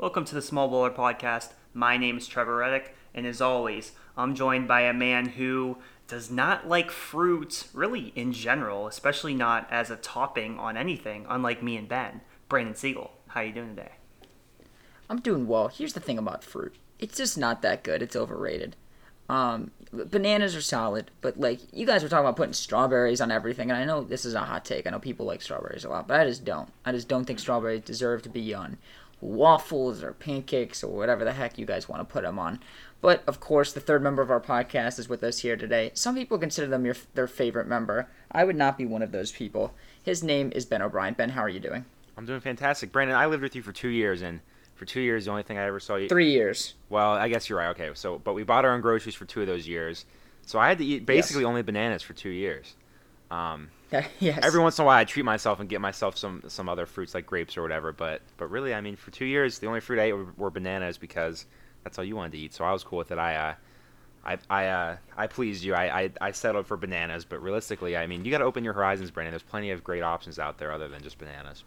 Welcome to the Small Bowler Podcast. My name is Trevor Reddick, and as always, I'm joined by a man who does not like fruit, really in general, especially not as a topping on anything, unlike me and Ben. Brandon Siegel, how are you doing today? I'm doing well. Here's the thing about fruit. It's just not that good. It's overrated. Um, bananas are solid, but like you guys were talking about putting strawberries on everything, and I know this is a hot take. I know people like strawberries a lot, but I just don't. I just don't think strawberries deserve to be on waffles or pancakes or whatever the heck you guys want to put them on. But of course, the third member of our podcast is with us here today. Some people consider them your, their favorite member. I would not be one of those people. His name is Ben O'Brien. Ben, how are you doing? I'm doing fantastic, Brandon. I lived with you for two years, and for two years, the only thing I ever saw you. Three years. Well, I guess you're right. Okay, so but we bought our own groceries for two of those years, so I had to eat basically yes. only bananas for two years. Um, yes. Every once in a while, I treat myself and get myself some some other fruits like grapes or whatever. But but really, I mean, for two years, the only fruit I ate were, were bananas because that's all you wanted to eat. So I was cool with it. I uh, I I uh, I pleased you. I, I I settled for bananas. But realistically, I mean, you got to open your horizons, Brandon. There's plenty of great options out there other than just bananas.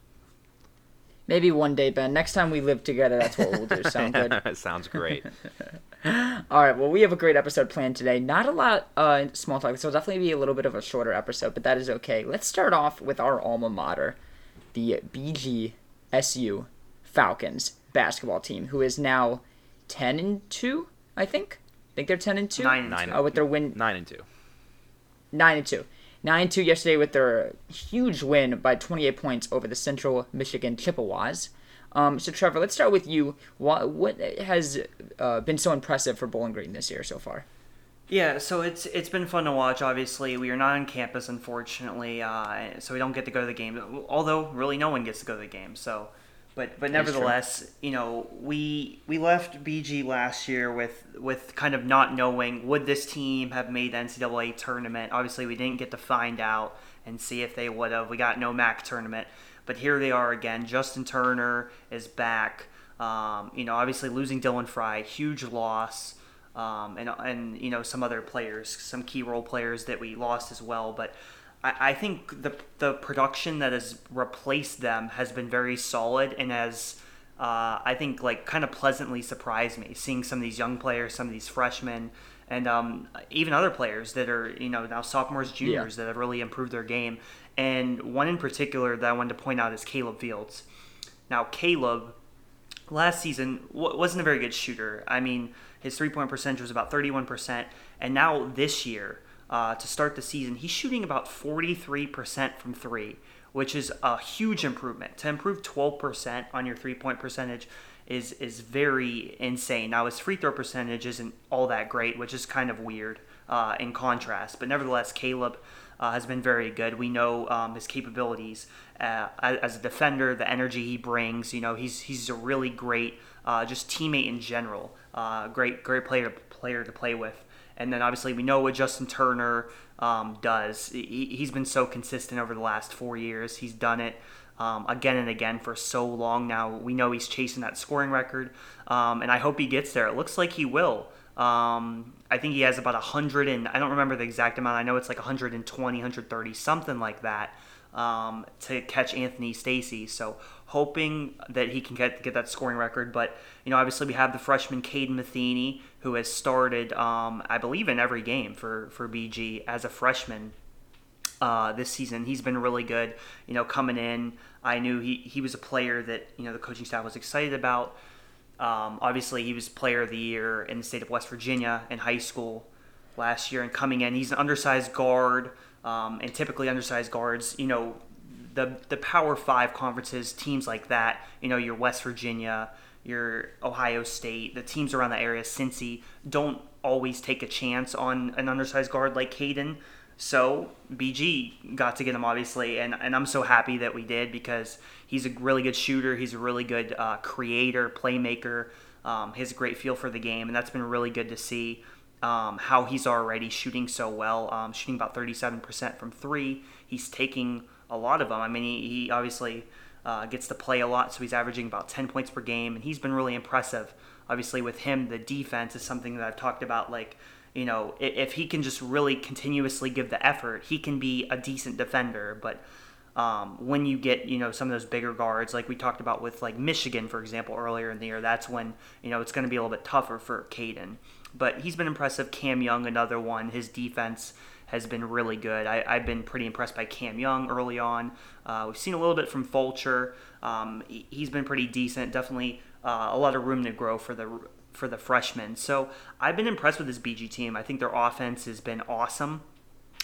Maybe one day, Ben. Next time we live together, that's what we'll do. Sound good? Sounds great. All right. Well, we have a great episode planned today. Not a lot uh, small talk, so it'll definitely be a little bit of a shorter episode, but that is okay. Let's start off with our alma mater, the BGSU Falcons basketball team, who is now ten and two. I think. I think they're ten and two. Nine, nine. Uh, with their win. Nine and two. Nine and two. 9 2 yesterday with their huge win by 28 points over the Central Michigan Chippewas. Um, so, Trevor, let's start with you. What, what has uh, been so impressive for Bowling Green this year so far? Yeah, so it's it's been fun to watch. Obviously, we are not on campus, unfortunately, uh, so we don't get to go to the game. Although, really, no one gets to go to the game. So, but but nevertheless, you know, we we left BG last year with with kind of not knowing would this team have made the NCAA tournament. Obviously, we didn't get to find out and see if they would have. We got no MAC tournament, but here they are again. Justin Turner is back. Um, you know, obviously losing Dylan Frye, huge loss. Um, and and you know some other players, some key role players that we lost as well. But I, I think the the production that has replaced them has been very solid and has uh, I think like kind of pleasantly surprised me seeing some of these young players, some of these freshmen, and um, even other players that are you know now sophomores, juniors yeah. that have really improved their game. And one in particular that I wanted to point out is Caleb Fields. Now Caleb, last season wasn't a very good shooter. I mean his three point percentage was about thirty one percent, and now this year uh, to start the season. He's shooting about 43% from three, which is a huge improvement. To improve 12% on your three point percentage is is very insane. Now his free throw percentage isn't all that great, which is kind of weird uh, in contrast. But nevertheless, Caleb uh, has been very good. We know um, his capabilities uh, as a defender, the energy he brings. You know, he's he's a really great uh, just teammate in general. Uh, great great player player to play with. And then obviously we know what Justin Turner um, does. He, has been so consistent over the last four years. He's done it um, again and again for so long now. We know he's chasing that scoring record, um, and I hope he gets there. It looks like he will. Um, I think he has about 100 and I don't remember the exact amount. I know it's like 120, 130, something like that um, to catch Anthony Stacey. So hoping that he can get get that scoring record. But you know, obviously we have the freshman Kaden Metheny who has started, um, I believe, in every game for for BG as a freshman. Uh, this season, he's been really good. You know, coming in, I knew he, he was a player that you know the coaching staff was excited about. Um, obviously, he was player of the year in the state of West Virginia in high school last year, and coming in, he's an undersized guard. Um, and typically undersized guards, you know, the the Power Five conferences, teams like that, you know, your West Virginia, your Ohio State, the teams around the area, Cincy, don't always take a chance on an undersized guard like Kaden. So BG got to get him obviously, and, and I'm so happy that we did because he's a really good shooter. He's a really good uh, creator, playmaker. Um, he has a great feel for the game, and that's been really good to see um, how he's already shooting so well, um, shooting about 37% from three. He's taking a lot of them. I mean, he, he obviously uh, gets to play a lot, so he's averaging about 10 points per game, and he's been really impressive. Obviously, with him, the defense is something that I've talked about. Like, you know, if, if he can just really continuously give the effort, he can be a decent defender. But um, when you get you know some of those bigger guards like we talked about with like Michigan for example earlier in the year that's when you know it's going to be a little bit tougher for Kaden. But he's been impressive. Cam Young another one. His defense has been really good. I, have been pretty impressed by Cam Young early on. Uh, we've seen a little bit from Fulcher. Um, he's been pretty decent. Definitely uh, a lot of room to grow for the for the freshmen so I've been impressed with this BG team I think their offense has been awesome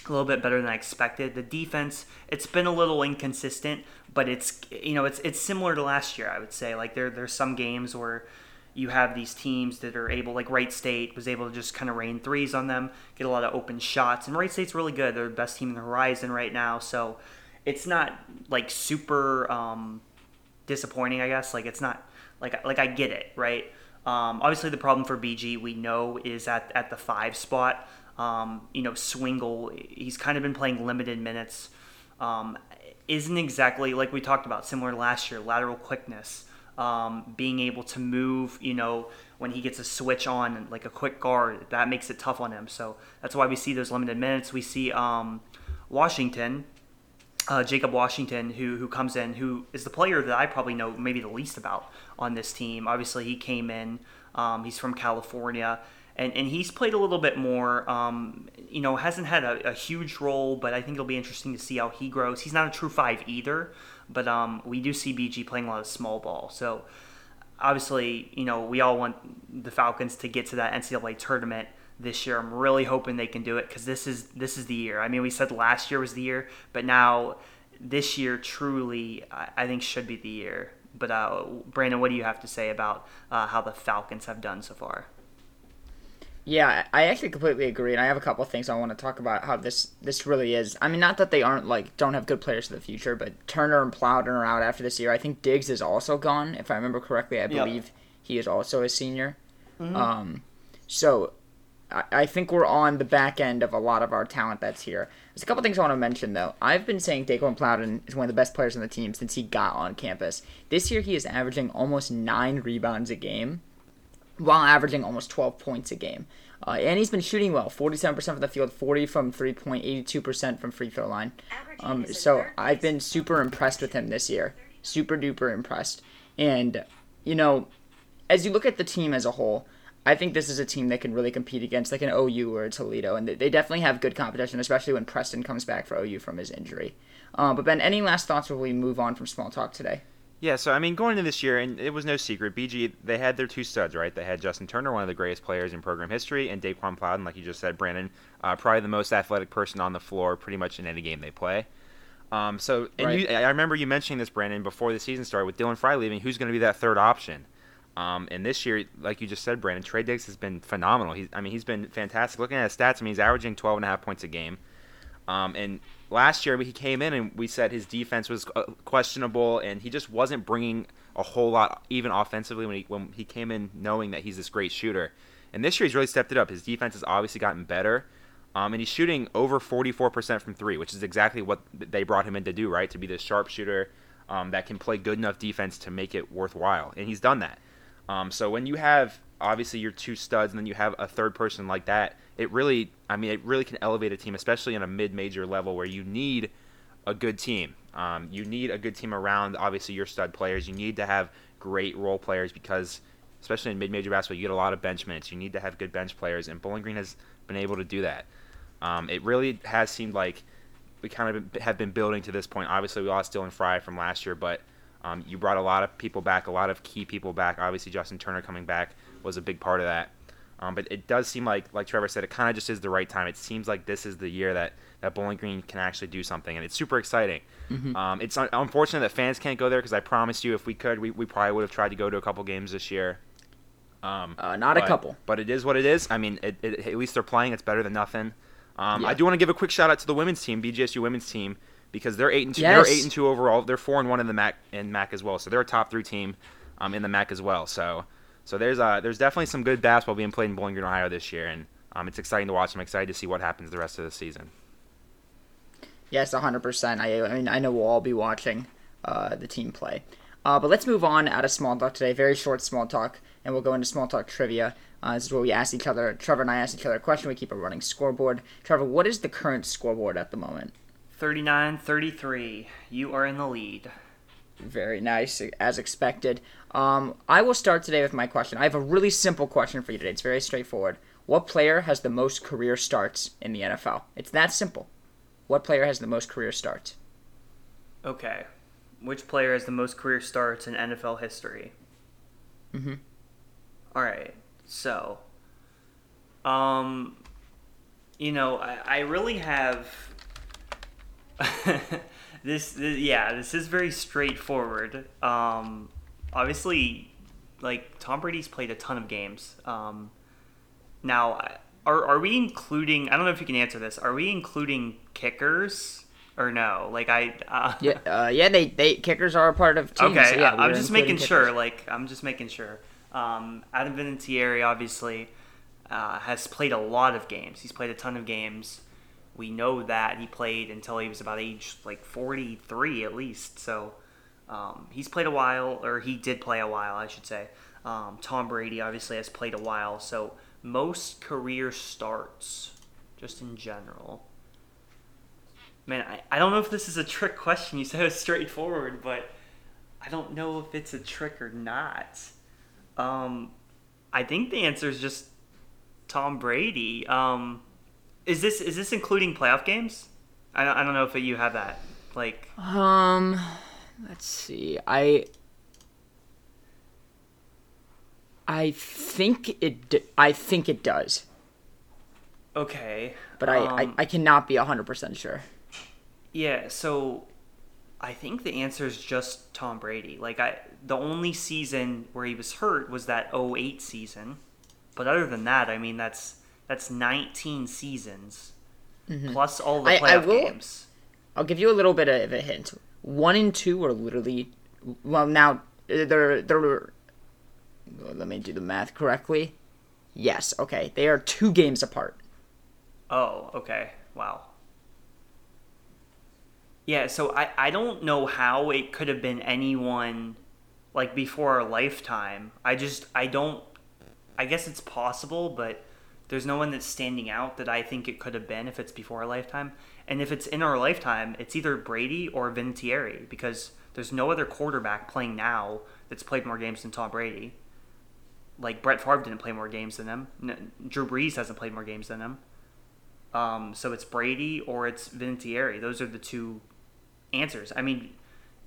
a little bit better than I expected. The defense, it's been a little inconsistent, but it's you know it's it's similar to last year. I would say like there there's some games where you have these teams that are able like Wright State was able to just kind of rain threes on them, get a lot of open shots, and Wright State's really good. They're the best team in the Horizon right now, so it's not like super um, disappointing. I guess like it's not like like I get it right. Um, obviously, the problem for BG we know is at at the five spot. Um, you know, Swingle, he's kind of been playing limited minutes. Um, isn't exactly like we talked about, similar last year, lateral quickness, um, being able to move, you know, when he gets a switch on, like a quick guard, that makes it tough on him. So that's why we see those limited minutes. We see um, Washington, uh, Jacob Washington, who who comes in, who is the player that I probably know maybe the least about on this team. Obviously, he came in. Um, he's from California and, and he's played a little bit more. Um, you know, hasn't had a, a, huge role, but I think it'll be interesting to see how he grows. He's not a true five either, but um, we do see BG playing a lot of small ball. So obviously, you know, we all want the Falcons to get to that NCAA tournament this year. I'm really hoping they can do it because this is this is the year. I mean, we said last year was the year, but now this year truly, I, I think should be the year. But uh, Brandon, what do you have to say about uh, how the Falcons have done so far? Yeah, I actually completely agree, and I have a couple of things I want to talk about how this this really is. I mean, not that they aren't like don't have good players for the future, but Turner and Plowden are out after this year. I think Diggs is also gone, if I remember correctly. I believe yep. he is also a senior. Mm-hmm. Um, so I, I think we're on the back end of a lot of our talent that's here. There's a couple things I want to mention though. I've been saying Daquan Plowden is one of the best players on the team since he got on campus. This year he is averaging almost nine rebounds a game while averaging almost 12 points a game. Uh, and he's been shooting well 47% from the field, 40 from three point, 82% from free throw line. Um, so I've been super impressed with him this year. Super duper impressed. And, you know, as you look at the team as a whole, I think this is a team that can really compete against like an OU or a Toledo, and they definitely have good competition, especially when Preston comes back for OU from his injury. Um, but Ben, any last thoughts before we move on from small talk today? Yeah, so I mean, going into this year, and it was no secret, BG they had their two studs, right? They had Justin Turner, one of the greatest players in program history, and Daquan Plowden, like you just said, Brandon, uh, probably the most athletic person on the floor, pretty much in any game they play. Um, so, and right. you, I remember you mentioning this, Brandon, before the season started with Dylan Frye leaving. Who's going to be that third option? Um, and this year, like you just said, Brandon, Trey Diggs has been phenomenal. He's, I mean, he's been fantastic. Looking at his stats, I mean, he's averaging 12 and a half points a game. Um, and last year he came in and we said his defense was uh, questionable and he just wasn't bringing a whole lot even offensively when he when he came in knowing that he's this great shooter. And this year he's really stepped it up. His defense has obviously gotten better. Um, and he's shooting over 44% from three, which is exactly what they brought him in to do, right? To be this sharpshooter um, that can play good enough defense to make it worthwhile. And he's done that. Um, so when you have obviously your two studs and then you have a third person like that, it really, I mean, it really can elevate a team, especially on a mid-major level where you need a good team. Um, you need a good team around obviously your stud players. You need to have great role players because, especially in mid-major basketball, you get a lot of bench minutes. You need to have good bench players, and Bowling Green has been able to do that. Um, it really has seemed like we kind of have been building to this point. Obviously, we lost Dylan Frye from last year, but um, you brought a lot of people back, a lot of key people back. Obviously, Justin Turner coming back was a big part of that. Um, but it does seem like, like Trevor said, it kind of just is the right time. It seems like this is the year that, that Bowling Green can actually do something, and it's super exciting. Mm-hmm. Um, it's un- unfortunate that fans can't go there because I promise you, if we could, we, we probably would have tried to go to a couple games this year. Um, uh, not but, a couple. But it is what it is. I mean, it, it, at least they're playing. It's better than nothing. Um, yeah. I do want to give a quick shout out to the women's team, BGSU women's team, because they're eight and two. Yes. They're eight and two overall. They're four and one in the MAC in MAC as well. So they're a top three team um, in the MAC as well. So so there's uh, there's definitely some good basketball being played in Bowling Green, Ohio this year, and um, it's exciting to watch. I'm excited to see what happens the rest of the season. Yes, 100%. I, I mean, I know we'll all be watching uh, the team play. Uh, but let's move on out of small talk today. Very short small talk, and we'll go into small talk trivia. Uh, this is where we ask each other. Trevor and I ask each other a question. We keep a running scoreboard. Trevor, what is the current scoreboard at the moment? 39 33. You are in the lead. Very nice, as expected. Um, I will start today with my question. I have a really simple question for you today. It's very straightforward. What player has the most career starts in the NFL? It's that simple. What player has the most career starts? Okay. Which player has the most career starts in NFL history? Mm-hmm. All right. So, um, you know, I, I really have this, this. Yeah, this is very straightforward. Um, obviously, like Tom Brady's played a ton of games. Um, now, are are we including? I don't know if you can answer this. Are we including kickers? Or no, like I. Uh, yeah, uh, yeah. They, they kickers are a part of teams. Okay, so yeah, I'm just making sure. Like I'm just making sure. Um, Adam Vinatieri obviously uh, has played a lot of games. He's played a ton of games. We know that he played until he was about age like 43 at least. So um, he's played a while, or he did play a while, I should say. Um, Tom Brady obviously has played a while. So most career starts, just in general. Man, I, I don't know if this is a trick question. You said it was straightforward, but I don't know if it's a trick or not. Um, I think the answer is just Tom Brady. Um, is this is this including playoff games? I don't, I don't know if you have that. Like, Um, let's see. I I think it. I think it does, okay, but I, I, um, I cannot be hundred percent sure. Yeah, so I think the answer is just Tom Brady. Like I the only season where he was hurt was that 08 season. But other than that, I mean that's that's 19 seasons mm-hmm. plus all the playoff I- I will- games. I'll give you a little bit of a hint. One and two are literally. Well, now uh, they're they're. Let me do the math correctly. Yes. Okay. They are two games apart. Oh, okay. Wow. Yeah, so I, I don't know how it could have been anyone like before our lifetime. I just I don't I guess it's possible, but there's no one that's standing out that I think it could have been if it's before our lifetime. And if it's in our lifetime, it's either Brady or Vinatieri because there's no other quarterback playing now that's played more games than Tom Brady. Like Brett Favre didn't play more games than him. N- Drew Brees hasn't played more games than him. Um, so it's Brady or it's Vinatieri. Those are the two answers. I mean,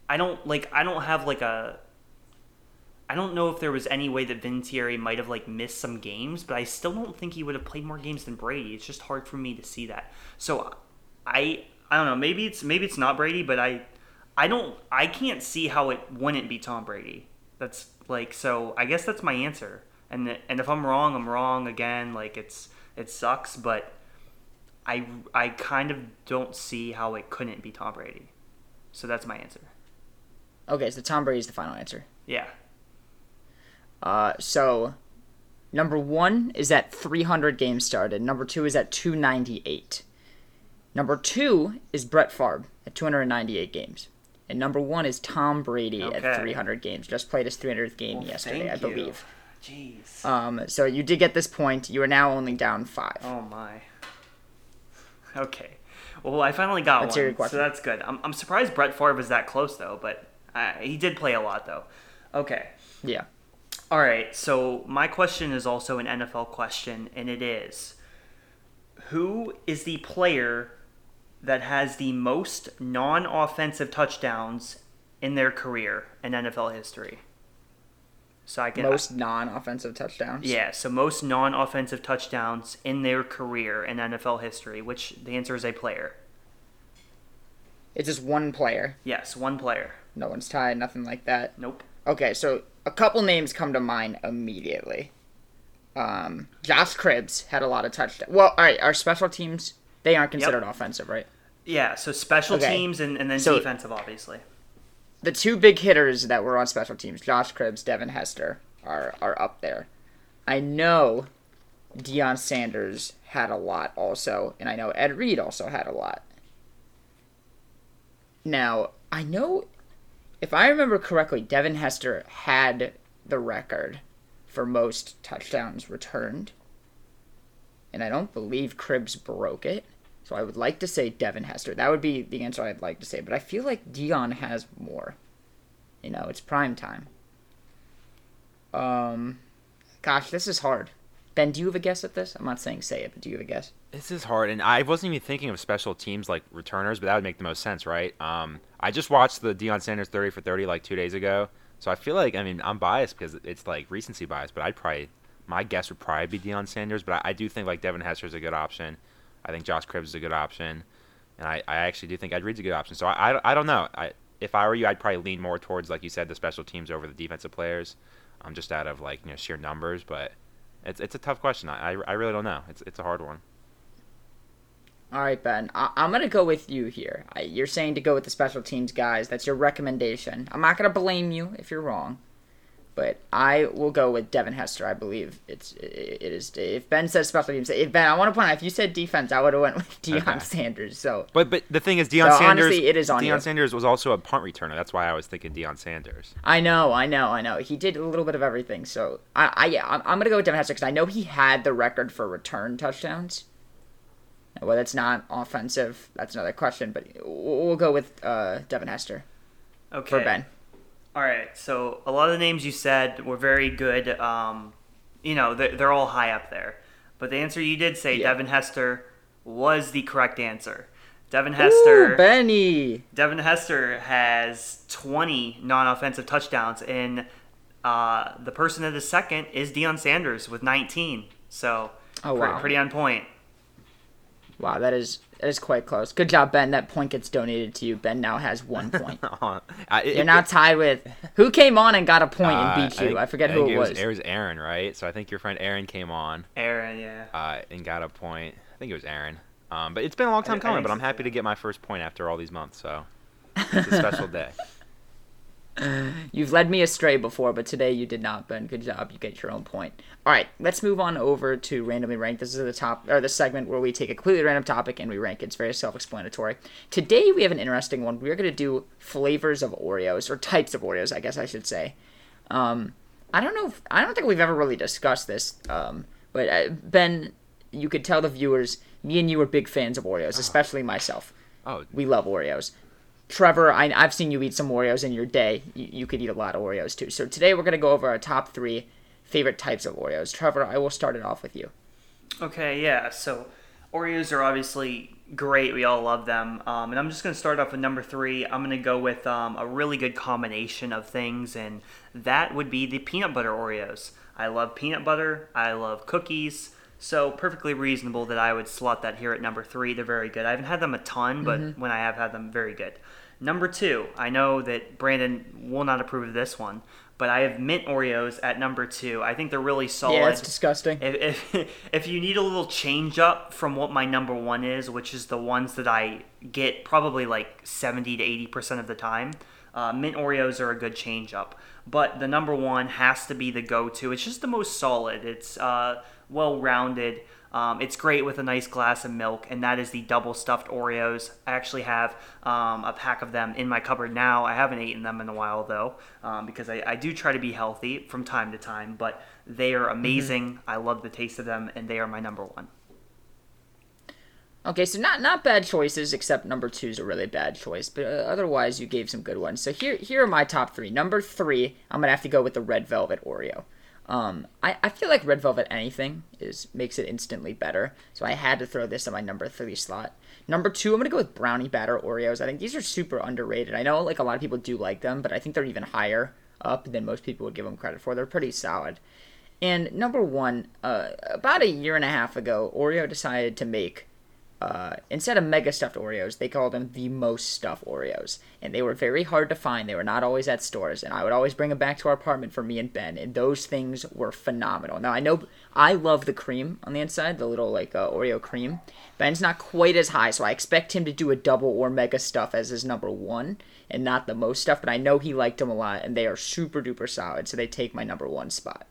I don't like. I don't have like a. I don't know if there was any way that Vinatieri might have like missed some games, but I still don't think he would have played more games than Brady. It's just hard for me to see that. So, I I don't know. Maybe it's maybe it's not Brady, but I I don't I can't see how it wouldn't be Tom Brady. That's like so. I guess that's my answer. And and if I'm wrong, I'm wrong again. Like it's it sucks, but I I kind of don't see how it couldn't be Tom Brady. So that's my answer. Okay, so Tom Brady is the final answer. Yeah. Uh, so number one is at 300 games started. Number two is at 298. Number two is Brett Favre at 298 games. And number one is Tom Brady Okay. at 300 games. Just played his 300th game Well, yesterday, I believe. Jeez. Um, so you did get this point. You are now only down five. oh my. Okay. Well, I finally got Let's one, so that's good. I'm, I'm surprised Brett Favre was that close though, but uh, he did play a lot though. Okay. Yeah. All right, so my question is also an NFL question, and it is Who is the player that has the most non offensive touchdowns in their career in NFL history? So I can. Most non-offensive touchdowns. Yeah, so most non offensive touchdowns in their career in NFL history, which the answer is a player. It's just one player. Yes, one player. No one's tied. Nothing like that. Nope. Okay, so a couple names come to mind immediately. Um, Josh Cribbs had a lot of touchdowns. Well, all right, our special teams they aren't considered offensive, right? Yeah, so special Okay. teams and, and then So- defensive, obviously. The two big hitters that were on special teams, Josh Cribbs, Devin Hester, are are up there. I know Deion Sanders had a lot also, and I know Ed Reed also had a lot. Now, I know if I remember correctly, Devin Hester had the record for most touchdowns returned. And I don't believe Cribbs broke it. So I would like to say Devin Hester. That would be the answer I'd like to say. But I feel like Deion has more. You know, it's prime time. Um, gosh, this is hard. Ben, do you have a guess at this? I'm not saying say it, but do you have a guess? This is hard, and I wasn't even thinking of special teams like returners, but that would make the most sense, right? Um, I just watched the Deion Sanders 30 for 30 like two days ago, so I feel like I mean I'm biased because it's like recency bias, but I'd probably my guess would probably be Deion Sanders, but I, I do think like Devin Hester is a good option. I think Josh Cribbs is a good option, and I, I actually do think Ed Reed's a good option. So I, I, I don't know. I, if I were you, I'd probably lean more towards like you said the special teams over the defensive players, um, just out of like you know sheer numbers, but. It's, it's a tough question. I, I really don't know. It's, it's a hard one. All right, Ben. I- am gonna go with you here. I- you're saying to go with the special teams guys. That's your recommendation. I'm not gonna blame you if you're wrong, but I will go with Devin Hester. I believe it's it is. If Ben says special teams, if Ben, I want to point out if you said defense, I would have went with Deion okay. Sanders. So, but but the thing is, Deion so Sanders. Honestly, it is on Deion you. Sanders was also a punt returner. That's why I was thinking Deion Sanders. I know, I know, I know. He did a little bit of everything. So I, I yeah, I'm, I'm gonna go with Devin Hester because I know he had the record for return touchdowns. Well, that's not offensive, that's another question. But we'll go with uh, Devin Hester. Okay. For Ben. All right. So a lot of the names you said were very good. Um, you know, they're, they're all high up there. But the answer you did say, yeah. Devin Hester, was the correct answer. Devin Hester. Ooh, Benny. Devin Hester has 20 non-offensive touchdowns, and uh, the person at the second is Deion Sanders with 19. So, oh, wow. pretty, pretty on point. Wow, that is that is quite close. Good job, Ben. That point gets donated to you. Ben now has one point. uh, it, You're now tied with who came on and got a point uh, and beat you. I, think, I forget I who it was. It was Aaron, right? So I think your friend Aaron came on. Aaron, yeah. Uh, and got a point. I think it was Aaron. Um, but it's been a long time I, coming. but I'm happy to get my first point after all these months. So it's a special day. You've led me astray before, but today you did not, Ben. Good job. You get your own point. All right, let's move on over to randomly ranked. This is the top or the segment where we take a completely random topic and we rank it. It's very self-explanatory. Today we have an interesting one. We're going to do flavors of Oreos or types of Oreos, I guess I should say. Um, I don't know. If, I don't think we've ever really discussed this. Um, but uh, Ben, you could tell the viewers, me and you are big fans of Oreos, especially myself. Oh, we love Oreos. Trevor, I, have seen you eat some Oreos in your day. You, you, could eat a lot of Oreos too. So today we're going to go over our top three favorite types of Oreos. Trevor, I will start it off with you. Okay, yeah. So Oreos are obviously great. We all love them. Um, and I'm just going to start off with number three. I'm going to go with um, a really good combination of things, and that would be the peanut butter Oreos. I love peanut butter. I love cookies. So perfectly reasonable that I would slot that here at number three. They're very good. I haven't had them a ton, but mm-hmm. when I have had them, very good. Number two, I know that Brandon will not approve of this one, but I have mint Oreos at number two. I think they're really solid. Yeah, it's disgusting. If, if, if you need a little change up from what my number one is, which is the ones that I get probably like 70 to 80% of the time, uh, mint Oreos are a good change up. But the number one has to be the go to. It's just the most solid. It's uh, well rounded. Um, it's great with a nice glass of milk, and that is the double stuffed Oreos. I actually have um, a pack of them in my cupboard now. I haven't eaten them in a while though, um, because I, I, do try to be healthy from time to time. But they are amazing. Mm-hmm. I love the taste of them, and they are my number one. Okay, so not not bad choices, except number two is a really bad choice. But uh, otherwise, you gave some good ones. So here here are my top three. Number three, I'm gonna have to go with the red velvet Oreo. Um, I, I feel like Red Velvet anything is makes it instantly better, so I had to throw this in my number three slot. Number two, I'm gonna go with brownie batter Oreos. I think these are super underrated. I know like a lot of people do like them, but I think they're even higher up than most people would give them credit for. They're pretty solid. And number one, uh, about a year and a half ago, Oreo decided to make uh, instead of mega stuffed Oreos, they called them the most stuffed Oreos. And they were very hard to find. They were not always at stores. And I would always bring them back to our apartment for me and Ben. And those things were phenomenal. Now, I know I love the cream on the inside, the little like uh, Oreo cream. Ben's not quite as high, so I expect him to do a double or mega stuff as his number one and not the most stuff. But I know he liked them a lot, and they are super duper solid. So they take my number one spot.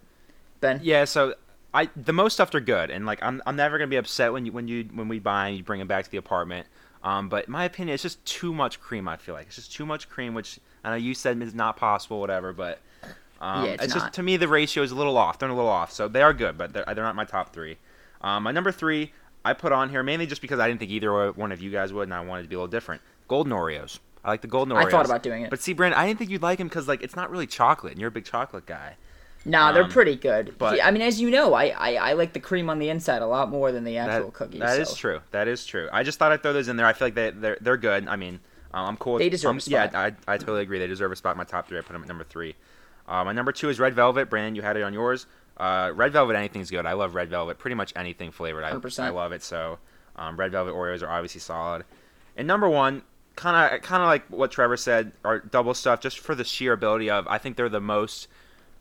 Ben? Yeah, so I the most stuffed are good, and like I'm I'm never gonna be upset when you when you when we buy and you bring them back to the apartment. Um, but my opinion, it's just too much cream. I feel like it's just too much cream, which I know you said is not possible, whatever. But um, yeah, it's, it's just to me the ratio is a little off. They're a little off, so they are good, but they're, they're not my top three. Um, my number three, I put on here mainly just because I didn't think either one of you guys would, and I wanted to be a little different. Golden Oreos. I like the golden Oreos. I thought about doing it. But see, Brandon, I didn't think you'd like them because like it's not really chocolate, and you're a big chocolate guy. Nah, they're Um, pretty good. but- I mean, as you know, I, I, I like the cream on the inside a lot more than the actual That, cookies. that so. is true. That is true. I just thought I'd throw those in there. I feel like they they're they're good. I mean, um, I'm cool. with- They deserve um, a spot. Yeah, I, I totally agree. They deserve a spot in my top three. I put them at number three. Uh, my number two is red velvet. Brandon, you had it on yours. Uh, red velvet, anything's good. I love red velvet. Pretty much anything flavored. I, 100%. I love it. So, um, red velvet Oreos are obviously solid. And number one, kind of kind of like what Trevor said, are double stuff just for the sheer ability of. I think they're the most.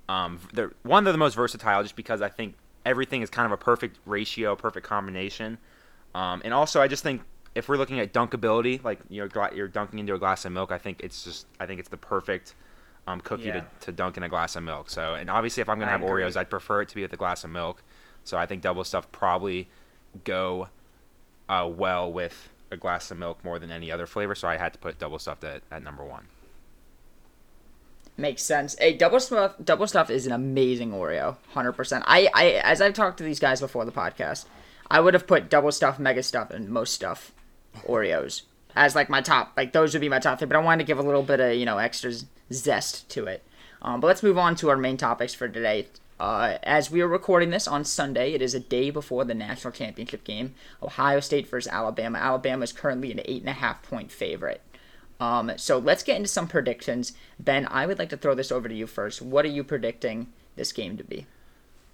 Um, they're one, they're the most versatile, just because I think everything is kind of a perfect ratio, perfect combination. Um, and also, I just think if we're looking at dunkability, like you know, gla- you're dunking into a glass of milk, I think it's just, I think it's the perfect um, cookie Yeah. to, to dunk in a glass of milk. So, and obviously, if I'm gonna I have agree. Oreos, I'd prefer it to be with a glass of milk. So, I think double stuff probably go uh, well with a glass of milk more than any other flavor. So, I had to put double stuffed at, at number one. Makes sense. A double stuff. Double stuff is an amazing Oreo, hundred percent. I, I, as I've talked to these guys before the podcast, I would have put double stuff, mega stuff, and most stuff Oreos as like my top. Like those would be my top three. But I wanted to give a little bit of you know extra zest to it. Um, but let's move on to our main topics for today. Uh, as we are recording this on Sunday, it is a day before the national championship game. Ohio State versus Alabama. Alabama is currently an eight and a half point favorite. Um, so let's get into some predictions. Ben, I would like to throw this over to you first. What are you predicting this game to be?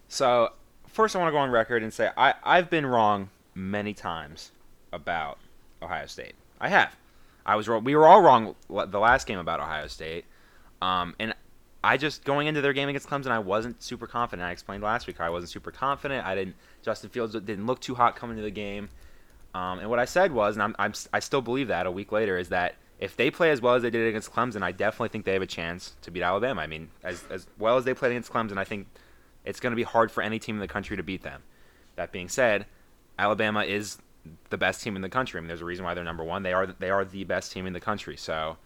So first, I want to go on record and say I I've been wrong many times about Ohio State. I have. I was wrong. We were all wrong the last game about Ohio State. Um, and I just going into their game against Clemson, I wasn't super confident. I explained last week I wasn't super confident. I didn't. Justin Fields didn't look too hot coming to the game. Um, and what I said was, and I'm, I'm I still believe that a week later is that if they play as well as they did against Clemson, I definitely think they have a chance to beat Alabama. I mean, as as well as they played against Clemson, I think it's going to be hard for any team in the country to beat them. That being said, Alabama is the best team in the country. I mean, there's a reason why they're number one. They are they are the best team in the country. So,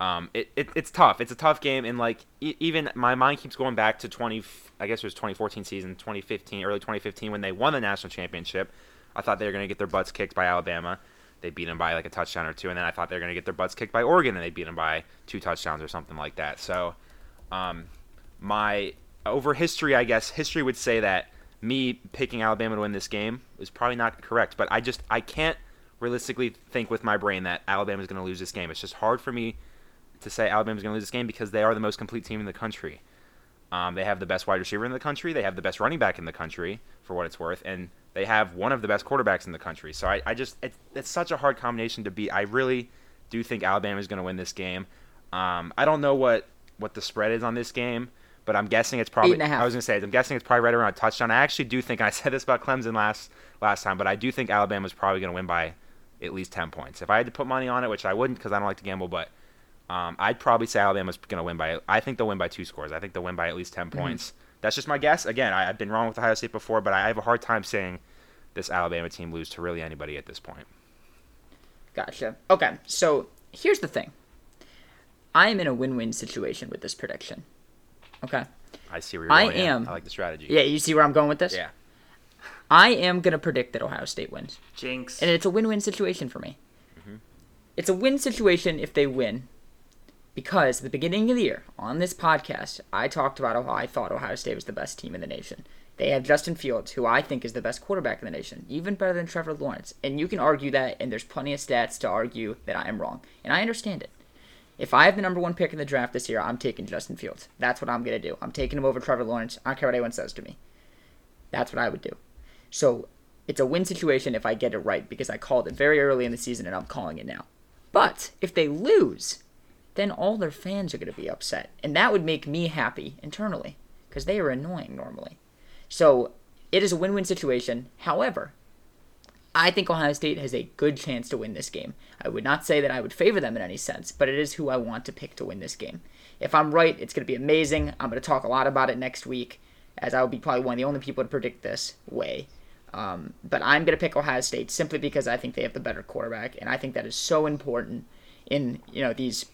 um, it, it it's tough. It's a tough game, and like e- even my mind keeps going back to 20. I guess it was 2014 season, 2015, early 2015 when they won the national championship. I thought they were going to get their butts kicked by Alabama. They beat them by like a touchdown or two, and then I thought they were going to get their butts kicked by Oregon, and they beat them by two touchdowns or something like that. So, um, my over history, I guess history would say that me picking Alabama to win this game is probably not correct. But I just I can't realistically think with my brain that Alabama is going to lose this game. It's just hard for me to say Alabama's going to lose this game because they are the most complete team in the country. Um, they have the best wide receiver in the country. They have the best running back in the country, for what it's worth, and they have one of the best quarterbacks in the country. So I, I just it's, it's such a hard combination to beat. I really do think Alabama is going to win this game. Um, I don't know what what the spread is on this game, but I'm guessing it's probably. Eight and a half. I was going to say I'm guessing it's probably right around a touchdown. I actually do think I said this about Clemson last last time, but I do think Alabama's probably going to win by at least ten points. If I had to put money on it, which I wouldn't because I don't like to gamble, but um, I'd probably say Alabama's going to win by. I think they'll win by two scores. I think they'll win by at least 10 points. That's just my guess. Again, I, I've been wrong with Ohio State before, but I have a hard time saying this Alabama team lose to really anybody at this point. Gotcha. Okay, so here's the thing. I am in a win-win situation with this prediction. Okay. I see where you're I going. yeah. am. I like the strategy. Yeah, you see where I'm going with this? Yeah. I am gonna predict that Ohio State wins, Jinx. and it's a win-win situation for me. Mm-hmm. It's a win situation if they win, because at the beginning of the year on this podcast, I talked about how I thought Ohio State was the best team in the nation. They have Justin Fields, who I think is the best quarterback in the nation, even better than Trevor Lawrence. And you can argue that, and there's plenty of stats to argue that I am wrong, and I understand it. If I have the number one pick in the draft this year, I'm taking Justin Fields. That's what I'm gonna do. I'm taking him over Trevor Lawrence. I don't care what anyone says to me. That's what I would do. So it's a win situation if I get it right because I called it very early in the season and I'm calling it now. But if they lose, then all their fans are going to be upset. And that would make me happy internally because they are annoying normally. So it is a win win situation. However, I think Ohio State has a good chance to win this game. I would not say that I would favor them in any sense, but it is who I want to pick to win this game. If I'm right, it's going to be amazing. I'm going to talk a lot about it next week, as I will be probably one of the only people to predict this way. Um, but I'm going to pick Ohio State simply because I think they have the better quarterback, and I think that is so important in you know these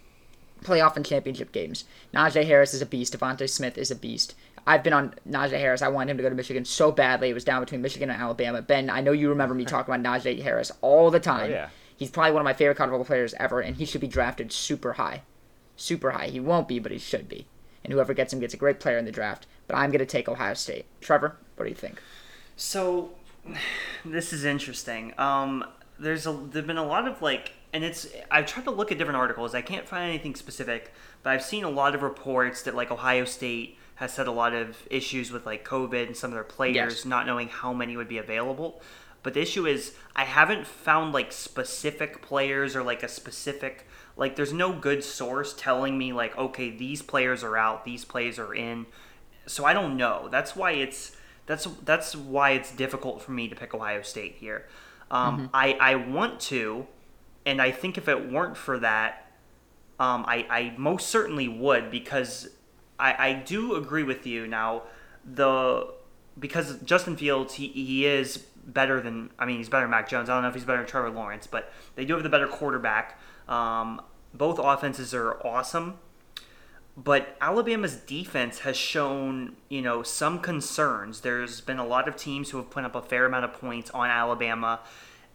playoff and championship games. Najee Harris is a beast. DeVonta Smith is a beast. I've been on Najee Harris. I wanted him to go to Michigan so badly. It was down between Michigan and Alabama. Ben, I know you remember me talking about Najee Harris all the time. Oh, yeah. He's probably one of my favorite college football players ever, and he should be drafted super high. Super high. He won't be, but he should be. And whoever gets him gets a great player in the draft. But I'm going to take Ohio State. Trevor, what do you think? So, this is interesting. Um, there's a there've been a lot of like, and it's I've tried to look at different articles. I can't find anything specific, but I've seen a lot of reports that like Ohio State has had a lot of issues with like COVID and some of their players Yes. not knowing how many would be available. But the issue is I haven't found like specific players or like a specific like there's no good source telling me like okay these players are out, these players are in. So I don't know. That's why it's that's that's why it's difficult for me to pick Ohio State here. Um, I I want to, and I think if it weren't for that, um, I I most certainly would because I I do agree with you now. The because Justin Fields he he is better than I mean he's better than Mac Jones. I don't know if he's better than Trevor Lawrence, but they do have the better quarterback. Um, both offenses are awesome but Alabama's defense has shown, you know, some concerns. There's been a lot of teams who have put up a fair amount of points on Alabama,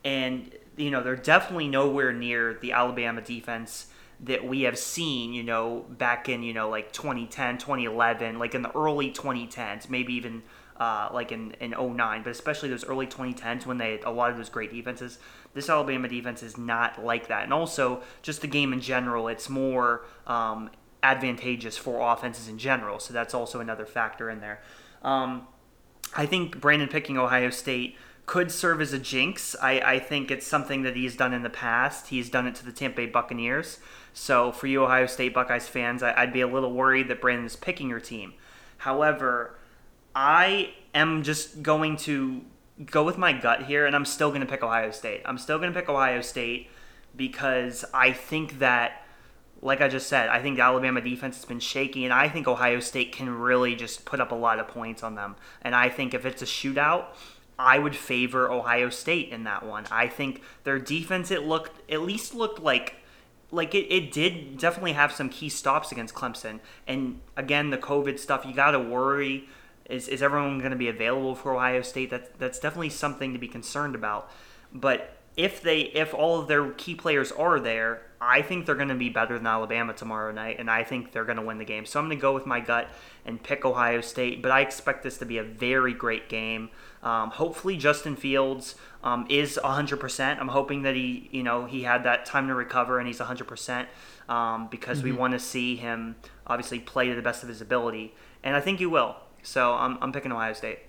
and you know they're definitely nowhere near the Alabama defense that we have seen, you know, back in you know like 2010, 2011, like in the early 2010s, maybe even uh, like in in 09, but especially those early 2010s when they had a lot of those great defenses. This Alabama defense is not like that, and also just the game in general. It's more um, advantageous for offenses in general. So that's also another factor in there. Um, I think Brandon picking Ohio State could serve as a jinx. I, I think it's something that he's done in the past. He's done it to the Tampa Bay Buccaneers. So for you Ohio State Buckeyes fans, I, I'd be a little worried that Brandon's picking your team. However, I am just going to go with my gut here, and I'm still going to pick Ohio State. I'm still going to pick Ohio State because I think that like I just said, I think the Alabama defense has been shaky, and I think Ohio State can really just put up a lot of points on them. And I think if it's a shootout, I would favor Ohio State in that one. I think their defense it looked at least looked like like it, it did definitely have some key stops against Clemson. And again, the COVID stuff, you gotta worry. Is, is everyone going to be available for Ohio State? That's that's definitely something to be concerned about. But if they if all of their key players are there, I think they're going to be better than Alabama tomorrow night, and I think they're going to win the game. So I'm going to go with my gut and pick Ohio State. But I expect this to be a very great game. Um, hopefully, Justin Fields um, is 100%. I'm hoping that he you know he had that time to recover and he's 100% um, because we want to see him obviously play to the best of his ability, and I think he will. So I'm, I'm picking Ohio State.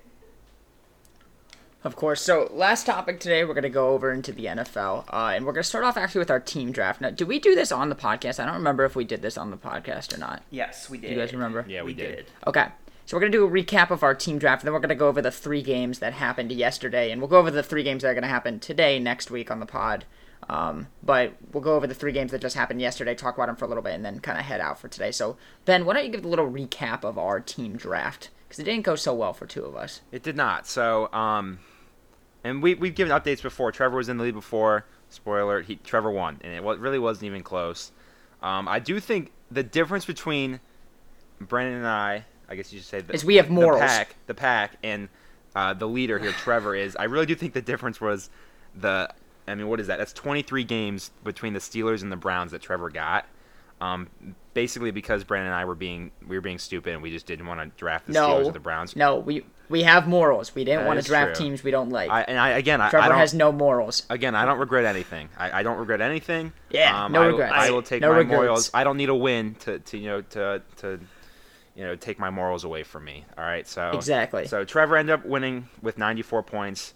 Of course. So, last topic today, we're going to go over into the NFL. Uh, and we're going to start off actually with our team draft. Now, did we do this on the podcast? I don't remember if we did this on the podcast or not. Yes, we did. You guys remember? Yeah, we, did. Okay. So, we're going to do a recap of our team draft, and then we're going to go over the three games that happened yesterday. And we'll go over the three games that are going to happen today, next week on the pod. Um, but we'll go over the three games that just happened yesterday, talk about them for a little bit, and then kind of head out for today. So, Ben, why don't you give a little recap of our team draft? Because it didn't go so well for two of us. It did not. So, um, and we we've given updates before. Trevor was in the lead before. Spoiler: alert, he Trevor won, and it really wasn't even close. Um, I do think the difference between Brandon and I, I guess you should say, the, Is we have morals. The pack, the pack, and uh, the leader here, Trevor, is. I really do think the difference was the. I mean, what is that? That's 23 games between the Steelers and the Browns that Trevor got. Um, basically because Brandon and I were being we were being stupid and we just didn't want to draft the Steelers or the Browns. no, we we have morals. We didn't That want to draft true. teams we don't like. I, and I again, I, Trevor has no morals. again, I don't regret anything. I, I don't regret anything. Yeah, um, no I, will- regrets. I will take No my regrets. morals. I don't need a win to, to you know to to you know take my morals away from me. All right, so Exactly. So Trevor ended up winning with 94 points,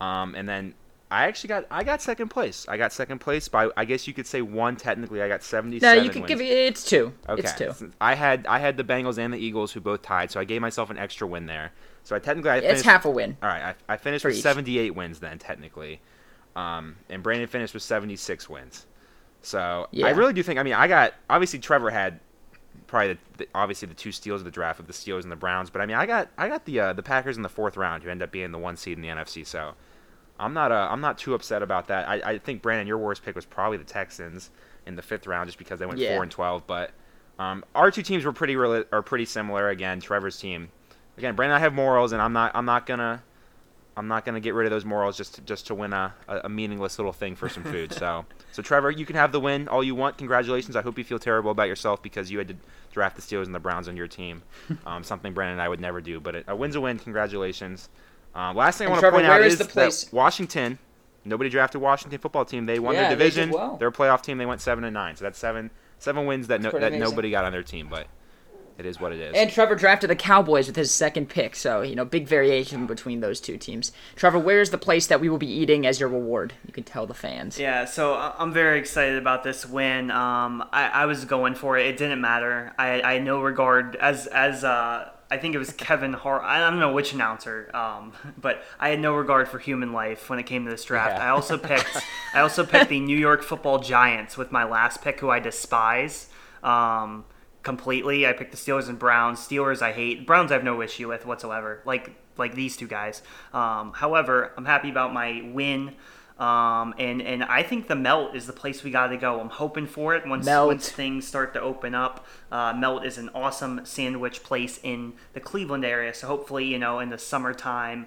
um, and then I actually got I got second place. I got second place by I guess you could say one technically. I got 77. No, you could wins. give it. It's two. Okay. It's two. I had I had the Bengals and the Eagles who both tied, so I gave myself an extra win there. So I technically I It's finished, half a win. all right, I, I finished with each. 78 wins then, technically. Um, and Brandon finished with 76 wins. So Yeah. I really do think. I mean, I got obviously Trevor had probably the, the, obviously the two steals of the draft with the Steelers and the Browns, but I mean, I got I got the uh, the Packers in the fourth round, who end up being the one seed in the NFC. So I'm not uh, I'm not too upset about that. I, I think Brandon, your worst pick was probably the Texans in the fifth round, just because they went Yeah. four and 12. But um, our two teams were pretty rela- are pretty similar. Again, Trevor's team again, Brandon, I have morals, and I'm not I'm not gonna I'm not gonna get rid of those morals just to, just to win a, a, a meaningless little thing for some food. so so Trevor, you can have the win all you want. Congratulations. I hope you feel terrible about yourself because you had to draft the Steelers and the Browns on your team. Um, something Brandon and I would never do, but a win's a win. Congratulations. Um, last thing And I want to point out where is, is the place- that Washington. Nobody drafted Washington football team. They won Yeah, their they division. well. They're a playoff team. They went seven and nine. So that's seven seven wins that no, that amazing. nobody got on their team. But it is what it is. And Trevor drafted the Cowboys with his second pick, so you know, big variation between those two teams. Trevor, where's the place that we will be eating as your reward? You can tell the fans. Yeah, so I- I'm very excited about this win. Um, I, I was going for it. It didn't matter. I, I had no regard as as uh, I think it was Kevin Hart. I don't know which announcer, um, but I had no regard for human life when it came to this draft. Yeah. I also picked I also picked the New York Football Giants with my last pick, who I despise. Um, completely. I picked the Steelers and Browns. Steelers I hate. Browns I have no issue with whatsoever. Like like these two guys. Um, however, I'm happy about my win. Um, and, and I think the melt is the place we got to go. I'm hoping for it once Melt. once things start to open up. Uh, melt is an awesome sandwich place in the Cleveland area. So hopefully, you know, in the summertime,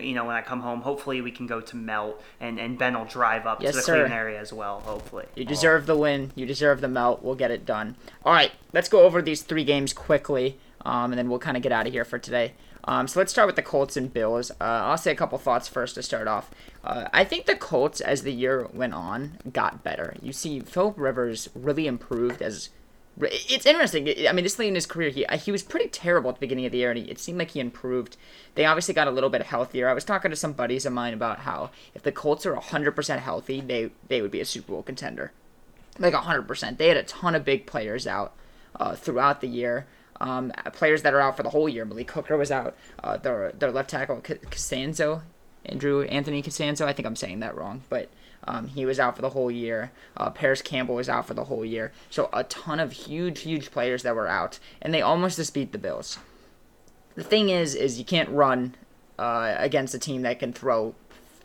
you know, when I come home, hopefully we can go to Melt and, and Ben will drive up Yes, to the sir. Cleveland area as well. Hopefully, You deserve the win. You deserve the melt. We'll get it done. All right, let's go over these three games quickly, um, and then we'll kind of get out of here for today. Um, so let's start with the Colts and Bills. Uh, I'll say a couple thoughts first to start off. Uh, I think the Colts, as the year went on, got better. You see, Philip Rivers really improved as. It's interesting. I mean, this late in his career, he he was pretty terrible at the beginning of the year, and he, it seemed like he improved. They obviously got a little bit healthier. I was talking to some buddies of mine about how if the Colts are 100% healthy, they they would be a Super Bowl contender like 100%. They had a ton of big players out uh, throughout the year. Um, players that are out for the whole year. Malik Hooker was out. Uh, their, their left tackle, Costanzo, Andrew Anthony Costanzo. I think I'm saying that wrong, but um, he was out for the whole year. Uh, Parris Campbell was out for the whole year. So a ton of huge, huge players that were out, and they almost just beat the Bills. The thing is, is you can't run uh, against a team that can throw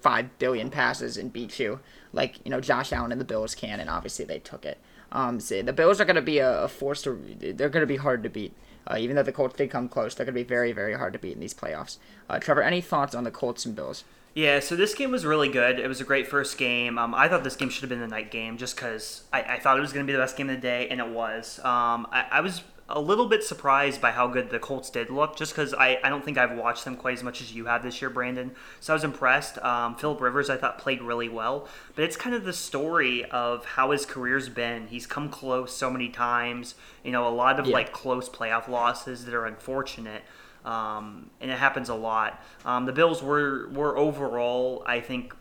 five billion passes and beat you, like you know Josh Allen and the Bills can, and obviously they took it. Um, so the Bills are going to be a, a force to. They're going to be hard to beat. Uh, even though the Colts did come close, they're going to be very, very hard to beat in these playoffs. Uh, Trevor, any thoughts on the Colts and Bills? Yeah, so this game was really good. It was a great first game. Um, I thought this game should have been the night game just because I, I thought it was going to be the best game of the day, and it was. Um, I, I was a little bit surprised by how good the Colts did look just because I, I don't think I've watched them quite as much as you have this year, Brandon. So I was impressed. Um, Philip Rivers, I thought, played really well. But it's kind of the story of how his career's been. He's come close so many times, you know, a lot of Yeah. like close playoff losses that are unfortunate um, and it happens a lot. Um, the Bills were were overall, I think.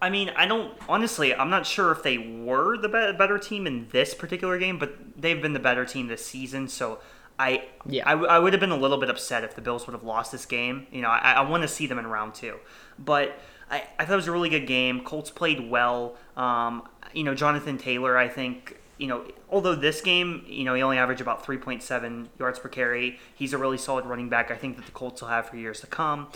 I mean, I don't honestly. I'm not sure if they were the be- better team in this particular game, but they've been the better team this season. So, I Yeah. I, w- I would have been a little bit upset if the Bills would have lost this game. You know, I, I want to see them in round two, but I, I thought it was a really good game. Colts played well. Um, you know, Jonathan Taylor, I think. You know, although this game, you know, he only averaged about 3.7 yards per carry. He's a really solid running back. I think that the Colts will have for years to come.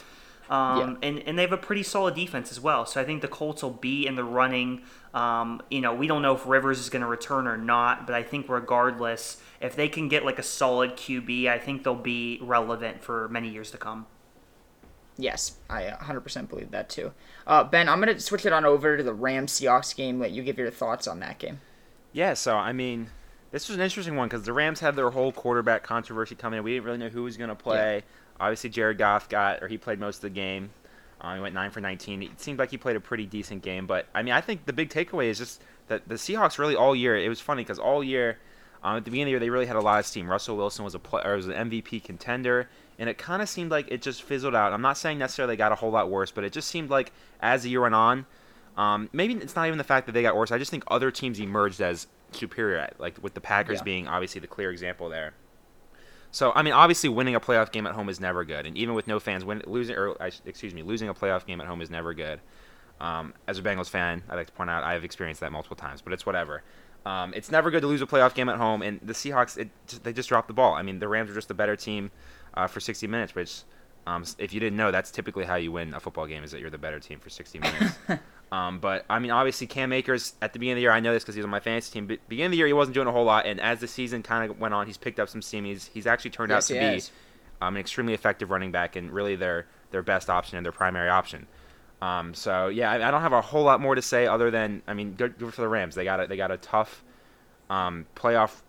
Um, and, and they have a pretty solid defense as well. So I think the Colts will be in the running. Um, you know, we don't know if Rivers is going to return or not, but I think regardless, if they can get like a solid QB, I think they'll be relevant for many years to come. Yes, I 100% believe that too. Uh, ben, I'm going to switch it on over to the Rams Seahawks game. Let you give your thoughts on that game. Yeah, so I mean, this was an interesting one because the Rams had their whole quarterback controversy coming in. We didn't really know who was going to play. Obviously, Jared Goff got, or he played most of the game. Um, he went nine for 19. It seemed like he played a pretty decent game, but I mean, I think the big takeaway is just that the Seahawks really all year. It was funny because all year, um, at the beginning of the year, they really had a lot of steam. Russell Wilson was a play, or was an MVP contender, and it kind of seemed like it just fizzled out. I'm not saying necessarily they got a whole lot worse, but it just seemed like as the year went on, um, maybe it's not even the fact that they got worse. I just think other teams emerged as superior, like with the Packers Yeah. being obviously the clear example there. So I mean, obviously, winning a playoff game at home is never good, and even with no fans, win, losing or excuse me, losing a playoff game at home is never good. Um, as a Bengals fan, I'd like to point out I have experienced that multiple times, but it's whatever. Um, it's never good to lose a playoff game at home, and the Seahawks it, they just dropped the ball. I mean, the Rams are just a better team uh, for 60 minutes, which, um, if you didn't know, that's typically how you win a football game is that you're the better team for 60 minutes. um, but I mean, obviously, Cam Akers at the beginning of the year, I know this because he was on my fantasy team. But beginning of the year, he wasn't doing a whole lot, and as the season kind of went on, he's picked up some steam. He's, he's actually turned Yes, out to be um, an extremely effective running back, and really their their best option and their primary option. Um, so yeah, I, I, don't have a whole lot more to say other than I mean, good, good for the Rams. They got a, they got a tough um, playoff,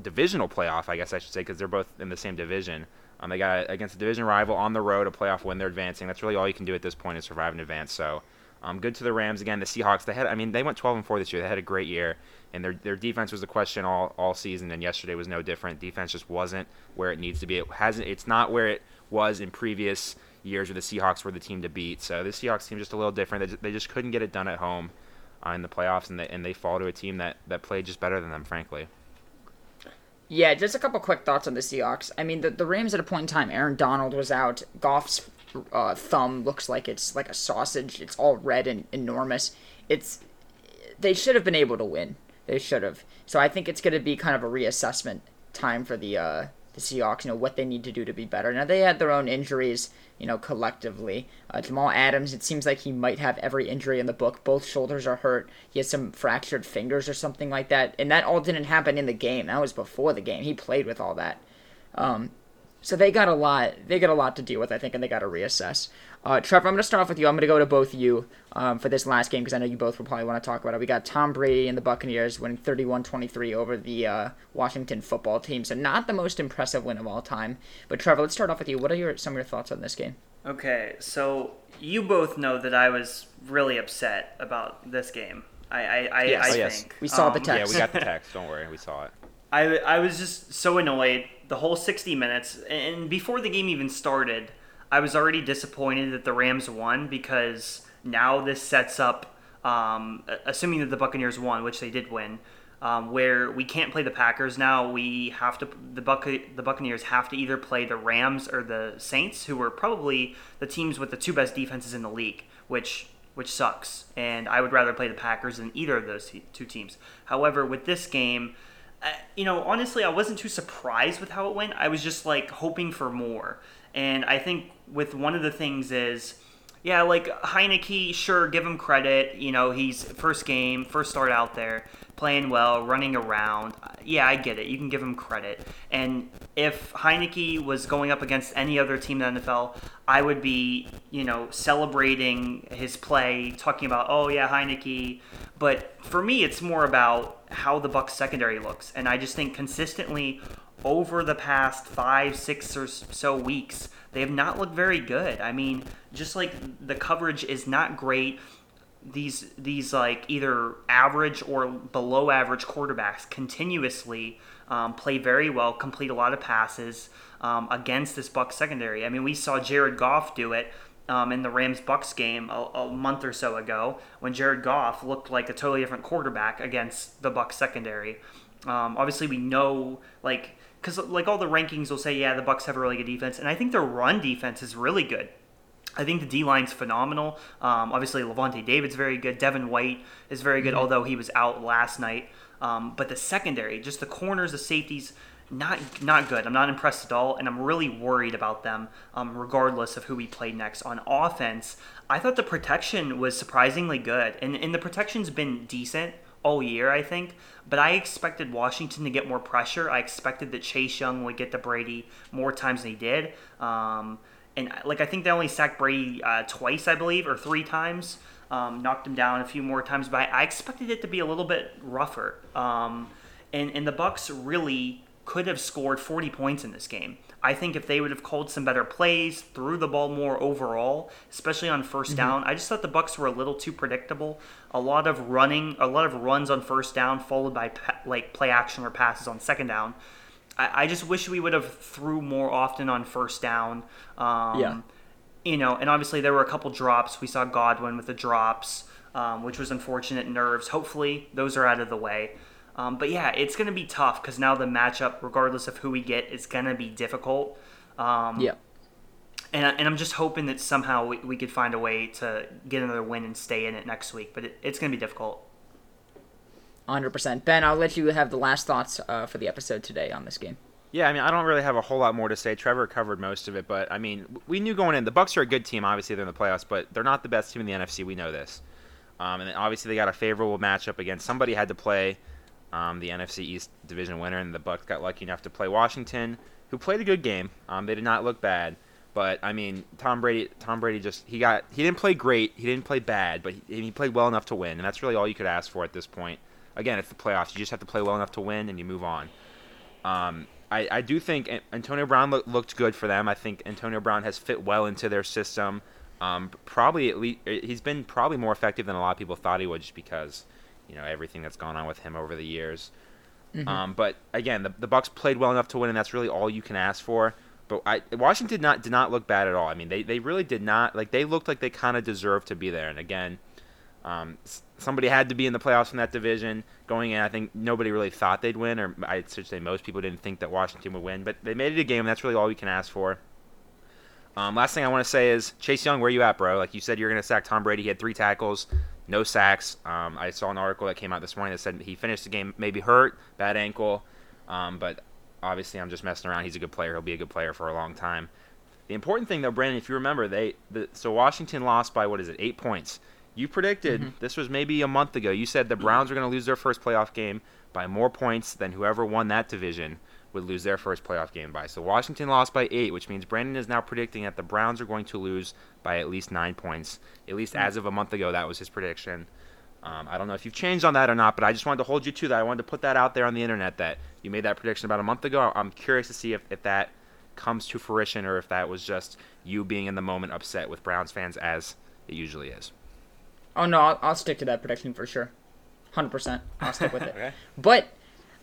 divisional playoff, I guess I should say, because they're both in the same division. Um, they got against a division rival on the road, a playoff win. They're advancing. That's really all you can do at this point is survive and advance. So, um, good to the Rams again. The Seahawks. They had. I mean, they went 12 and 4 this year. They had a great year, and their their defense was a question all all season. And yesterday was no different. Defense just wasn't where it needs to be. It hasn't. It's not where it was in previous years where the Seahawks were the team to beat. So the Seahawks team just a little different. They, they just couldn't get it done at home uh, in the playoffs, and they and they fall to a team that that played just better than them, frankly. Yeah, just a couple quick thoughts on the Seahawks. I mean, the the Rams at a point in time, Aaron Donald was out. Goff's uh, thumb looks like it's like a sausage. It's all red and enormous. It's they should have been able to win. They should have. So I think it's going to be kind of a reassessment time for the uh, the Seahawks. You know what they need to do to be better. Now they had their own injuries you know, collectively. Uh, Jamal Adams, it seems like he might have every injury in the book. Both shoulders are hurt. He has some fractured fingers or something like that. And that all didn't happen in the game. That was before the game. He played with all that. Um, so they got a lot. They got a lot to deal with, I think, and they got to reassess. Uh, Trevor, I'm going to start off with you. I'm going to go to both of you um, for this last game because I know you both will probably want to talk about it. We got Tom Brady and the Buccaneers winning 31-23 over the uh, Washington football team. So not the most impressive win of all time. But Trevor, let's start off with you. What are your some of your thoughts on this game? Okay, so you both know that I was really upset about this game. I I, I, yes. I oh, yes. think we saw um, the text. Yeah, we got the text. Don't worry, we saw it. I I was just so annoyed the whole 60 minutes, and before the game even started. I was already disappointed that the Rams won because now this sets up, um, assuming that the Buccaneers won, which they did win, um, where we can't play the Packers now. We have to the Buc- the Buccaneers have to either play the Rams or the Saints, who were probably the teams with the two best defenses in the league, which which sucks. And I would rather play the Packers than either of those two teams. However, with this game, you know, honestly, I wasn't too surprised with how it went. I was just like hoping for more. And I think with one of the things is, yeah, like Heinicke, sure, give him credit. You know, he's first game, first start out there, playing well, running around. Yeah, I get it. You can give him credit. And if Heinicke was going up against any other team in the NFL, I would be, you know, celebrating his play, talking about, oh yeah, Heinicke. But for me, it's more about how the Bucs secondary looks, and I just think consistently over the past five, six or so weeks, they have not looked very good. I mean, just like the coverage is not great. These these like either average or below average quarterbacks continuously um, play very well, complete a lot of passes um, against this Bucs secondary. I mean, we saw Jared Goff do it um, in the Rams Bucs game a, a, month or so ago when Jared Goff looked like a totally different quarterback against the Bucs secondary. Um, obviously, we know like because like all the rankings will say, yeah, the Bucs have a really good defense, and I think their run defense is really good. I think the D line's phenomenal. Um, obviously, Lavonte David's very good. Devin White is very good, mm-hmm. although he was out last night. Um, but the secondary, just the corners, the safeties, not not good. I'm not impressed at all, and I'm really worried about them, um, regardless of who we play next. On offense, I thought the protection was surprisingly good, and and the protection's been decent all year, I think. But I expected Washington to get more pressure. I expected that Chase Young would get to Brady more times than he did. Um, and like I think they only sacked Brady uh, twice, I believe, or three times. Um, knocked him down a few more times, but I, expected it to be a little bit rougher. Um, and and the Bucs really could have scored 40 points in this game. I think if they would have called some better plays, threw the ball more overall, especially on 1st mm-hmm. down, I just thought the Bucs were a little too predictable. A lot of running, a lot of runs on first down, followed by like play action or passes on second down. I, I just wish we would have threw more often on first down. Um, yeah. You know, and obviously there were a couple drops. We saw Godwin with the drops, um, which was unfortunate nerves. Hopefully those are out of the way. Um, but yeah, it's going to be tough because now the matchup, regardless of who we get, is going to be difficult. Um, yeah. And, and I'm just hoping that somehow we, we could find a way to get another win and stay in it next week. But it, it's going to be difficult. 100%. Ben, I'll let you have the last thoughts uh, for the episode today on this game. Yeah, I mean, I don't really have a whole lot more to say. Trevor covered most of it, but I mean, we knew going in the Bucs are a good team. Obviously, they're in the playoffs, but they're not the best team in the NFC. We know this. Um, and obviously, they got a favorable matchup against somebody had to play um, the NFC East division winner, and the Bucs got lucky enough to play Washington. who played a good game. Um, they did not look bad, but I mean, Tom Brady, Tom Brady just he got he didn't play great, he didn't play bad, but he, he played well enough to win, and that's really all you could ask for at this point. Again, it's the playoffs. You just have to play well enough to win, and you move on. Um, I, I do think Antonio Brown look, looked good for them. I think Antonio Brown has fit well into their system. Um, probably at least he's been probably more effective than a lot of people thought he would, just because you know everything that's gone on with him over the years. Mm-hmm. Um, but again, the, the Bucs played well enough to win, and that's really all you can ask for. But I, Washington did not did not look bad at all. I mean, they, they really did not like they looked like they kind of deserved to be there. And again, um, somebody had to be in the playoffs in that division going in. I think nobody really thought they'd win, or I should say most people didn't think that Washington would win. But they made it a game. And that's really all we can ask for. Um, last thing I want to say is Chase Young, where you at, bro? Like you said, you're going to sack Tom Brady. He had three tackles, no sacks. Um, I saw an article that came out this morning that said he finished the game maybe hurt, bad ankle, um, but obviously I'm just messing around. He's a good player. He'll be a good player for a long time. The important thing, though, Brandon, if you remember, they the, so Washington lost by what is it, eight points. You predicted mm-hmm. this was maybe a month ago. You said the Browns were going to lose their first playoff game by more points than whoever won that division would lose their first playoff game by. So Washington lost by eight, which means Brandon is now predicting that the Browns are going to lose by at least nine points. At least mm. as of a month ago, that was his prediction. Um, I don't know if you've changed on that or not, but I just wanted to hold you to that. I wanted to put that out there on the internet that you made that prediction about a month ago. I'm curious to see if, if that comes to fruition or if that was just you being in the moment upset with Browns fans as it usually is. Oh no, I'll, I'll stick to that prediction for sure. 100%. I'll stick with it. okay. But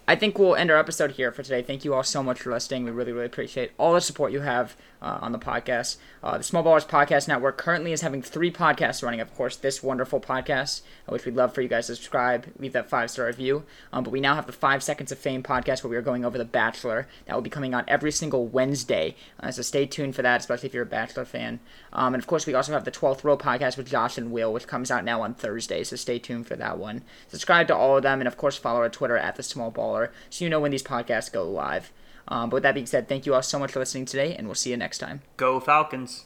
I think we'll end our episode here for today. Thank you all so much for listening. We really, really appreciate all the support you have uh, on the podcast. Uh, the Small Ballers Podcast Network currently is having three podcasts running. Of course, this wonderful podcast, uh, which we'd love for you guys to subscribe, leave that five star review. Um, but we now have the Five Seconds of Fame podcast where we are going over The Bachelor. That will be coming out every single Wednesday. Uh, so stay tuned for that, especially if you're a Bachelor fan. Um, and of course, we also have the 12th Row podcast with Josh and Will, which comes out now on Thursday. So stay tuned for that one. Subscribe to all of them, and of course, follow our Twitter at The Small Baller so you know when these podcasts go live. Um, but with that being said, thank you all so much for listening today, and we'll see you next time. Go Falcons!